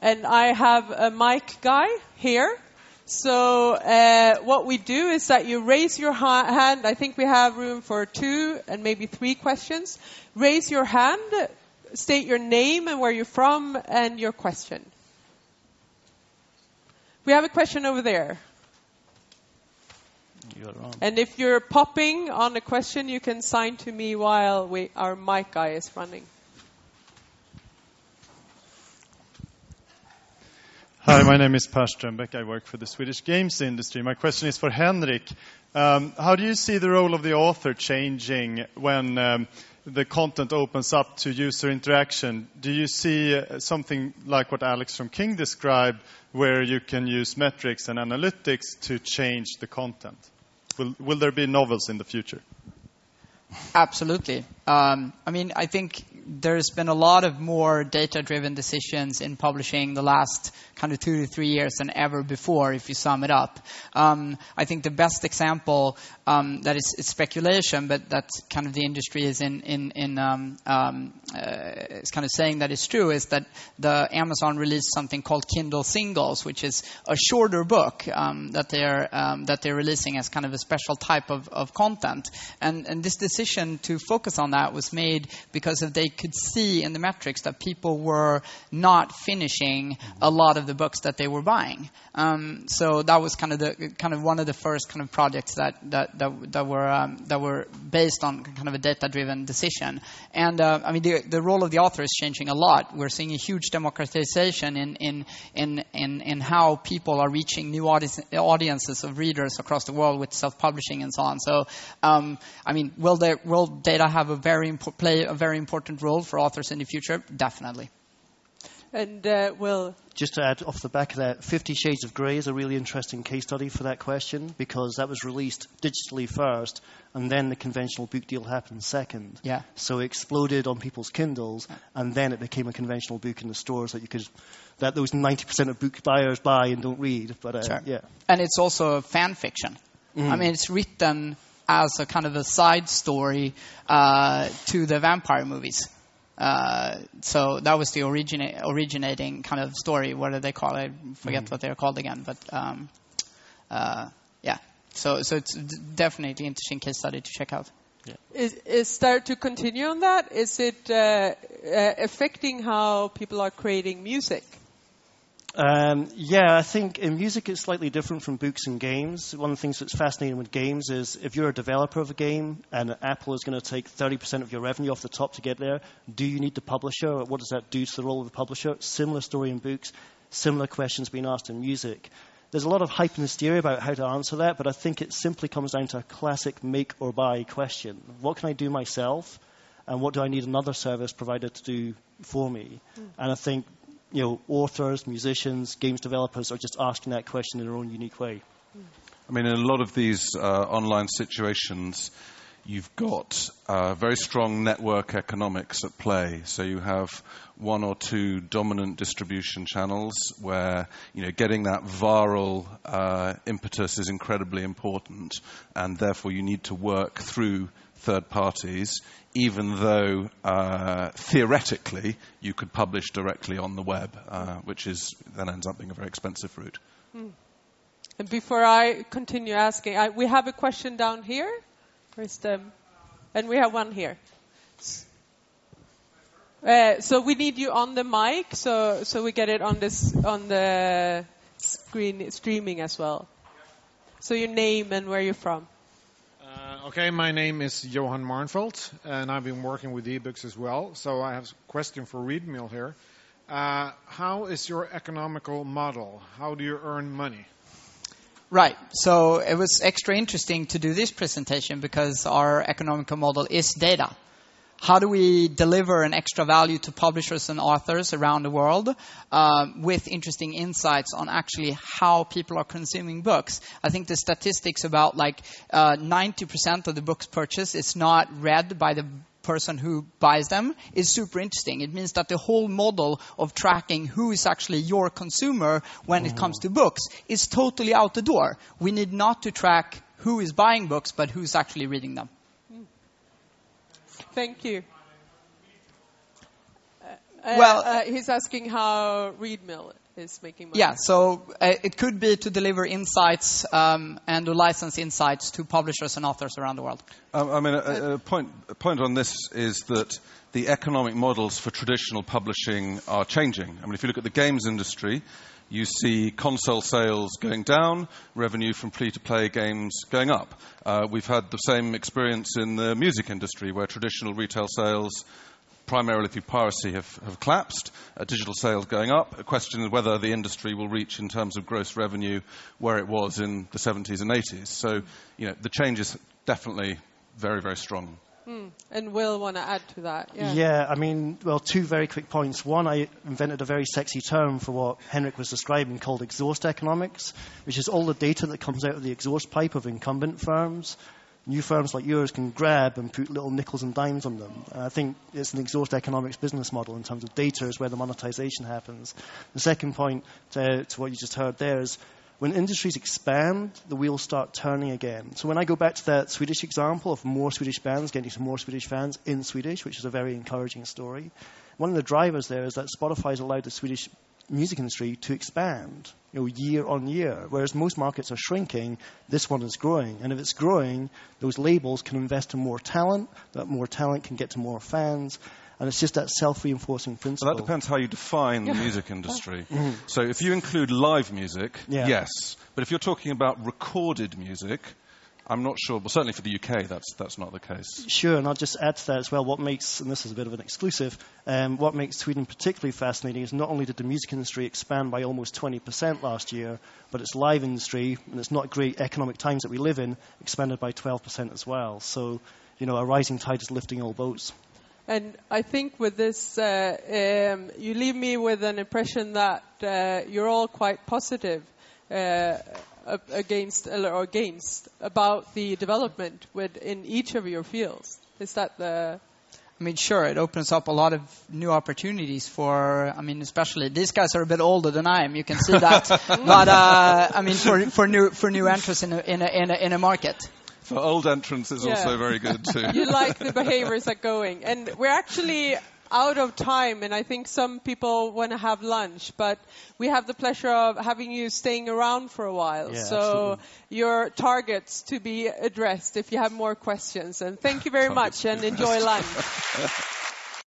And I have a mic guy here. So uh, what we do is that you raise your ha- hand. I think we have room for two and maybe three questions. Raise your hand, state your name and where you're from, and your question. We have a question over there. And if you're popping on a question, you can sign to me while we, our mic guy is running. Hi, my name is Per Strömbäck. I work for the Swedish games industry. My question is for Henrik. Um, how do you see the role of the author changing when um, the content opens up to user interaction? Do you see uh, something like what Alex from King described, where you can use metrics and analytics to change the content? Will, will there be novels in the future? Absolutely. Um, I mean, I think there's been a lot of more data-driven decisions in publishing the last kind of two to three years than ever before, if you sum it up. Um, I think the best example um, that is, speculation, but that kind of the industry is in in, in um, um uh, is kind of saying that it's true, is that the Amazon released something called Kindle Singles, which is a shorter book um, that they're um, that they're releasing as kind of a special type of, of content, and and this decision to focus on that was made because of they could see in the metrics that people were not finishing a lot of the books that they were buying. Um, so that was kind of the kind of one of the first kind of projects that that that, that were um, that were based on kind of a data-driven decision. And uh, I mean, the the role of the author is changing a lot. We're seeing a huge democratization in in in in, in how people are reaching new audience, audiences of readers across the world with self-publishing and so on. So, um, I mean, will there will data have a very impo- play a very important role for authors in the future? Definitely. And uh, will just to add off the back of that, Fifty Shades of Grey is a really interesting case study for that question because that was released digitally first, and then the conventional book deal happened second. Yeah. So it exploded on people's Kindles, and then it became a conventional book in the stores that you could, that those 90% of book buyers buy and don't read. But uh, sure. yeah. And it's also fan fiction. Mm. I mean, it's written as a kind of a side story uh, to the vampire movies. Uh, so that was the origina- originating kind of story. What do they call it? I forget mm. what they're called again. But um, uh, yeah, so so it's definitely an interesting case study to check out. Yeah. Is, is there to continue on that? Is it uh, uh affecting how people are creating music? Um, yeah, I think in music it's slightly different from books and games. One of the things that's fascinating with games is if you're a developer of a game and Apple is going to take 30% of your revenue off the top to get there, do you need the publisher? What does that do to the role of the publisher? Similar story in books, similar questions being asked in music. There's a lot of hype and hysteria about how to answer that, but I think it simply comes down to a classic make or buy question. What can I do myself? And what do I need another service provider to do for me? Mm. And I think you know, authors, musicians, games developers are just asking that question in their own unique way. I mean, in a lot of these uh, online situations, you've got very strong network economics at play. So you have one or two dominant distribution channels where you know getting that viral uh, impetus is incredibly important, and therefore you need to work through third parties, even though uh, theoretically you could publish directly on the web, uh, which is then ends up being a very expensive route. Hmm. And before I continue asking, I, we have a question down here. Where's the, and we have one here. Uh, so we need you on the mic, so so we get it on this on the screen streaming as well. So your name and where you're from. Okay, my name is Johan Marnfeld, and I've been working with ebooks as well. So I have a question for Readmill here. Uh, how is your economical model? How do you earn money? Right. So it was extra interesting to do this presentation because our economical model is data how do we deliver an extra value to publishers and authors around the world uh, with interesting insights on actually how people are consuming books? I think the statistics about like uh, 90% of the books purchased is not read by the person who buys them is super interesting. It means that the whole model of tracking who is actually your consumer when mm. it comes to books is totally out the door. We need not to track who is buying books, but who's actually reading them. Thank you. Uh, Well- uh, he's asking how Readmill is making money. Yeah, so uh, it could be to deliver insights um, and to license insights to publishers and authors around the world. Um, I mean, a, a, point, a point on this is that the economic models for traditional publishing are changing. I mean, if you look at the games industry, you see console sales going down, revenue from free to play games going up. Uh, we've had the same experience in the music industry where traditional retail sales primarily through piracy have, have collapsed, uh, digital sales going up. A question is whether the industry will reach in terms of gross revenue where it was in the 70s and 80s. So, you know, the change is definitely very, very strong. Mm. And Will want to add to that. Yeah. Yeah, I mean, well, two very quick points. One, I invented a very sexy term for what Henrik was describing called exhaust economics, which is all the data that comes out of the exhaust pipe of incumbent firms. New firms like yours can grab and put little nickels and dimes on them. And I think it's an exhaust economics business model in terms of data is where the monetization happens. The second point to, to what you just heard there is when industries expand, the wheels start turning again. So when I go back to that Swedish example of more Swedish bands getting to more Swedish fans in Swedish, which is a very encouraging story, one of the drivers there is that Spotify has allowed the Swedish music industry to expand, you know, year on year. Whereas most markets are shrinking, this one is growing. And if it's growing, those labels can invest in more talent, that more talent can get to more fans, and it's just that self-reinforcing principle. Well, that depends how you define the music industry. so if you include live music, Yeah. yes. But if you're talking about recorded music, I'm not sure. Well, certainly for the UK, that's, that's not the case. Sure, and I'll just add to that as well. What makes, and this is a bit of an exclusive, um, what makes Sweden particularly fascinating is not only did the music industry expand by almost 20% last year, but its live industry, and it's not great economic times that we live in, expanded by 12% as well. So, you know, a rising tide is lifting all boats. And I think with this, uh, um, you leave me with an impression that uh, you're all quite positive uh, against or against about the development within each of your fields. Is that the? I mean, sure, it opens up a lot of new opportunities for, I mean, especially these guys are a bit older than I am. You can see that. but, uh, I mean, for, for new, for new entrants in a, in a, in a, in a market. For old entrants is Yeah. also very good too. You like the behaviors that are going, and we're actually out of time, and I think some people want to have lunch, but we have the pleasure of having you staying around for a while. Yeah, so absolutely. your targets to be addressed if you have more questions. And thank you very much, and enjoy lunch.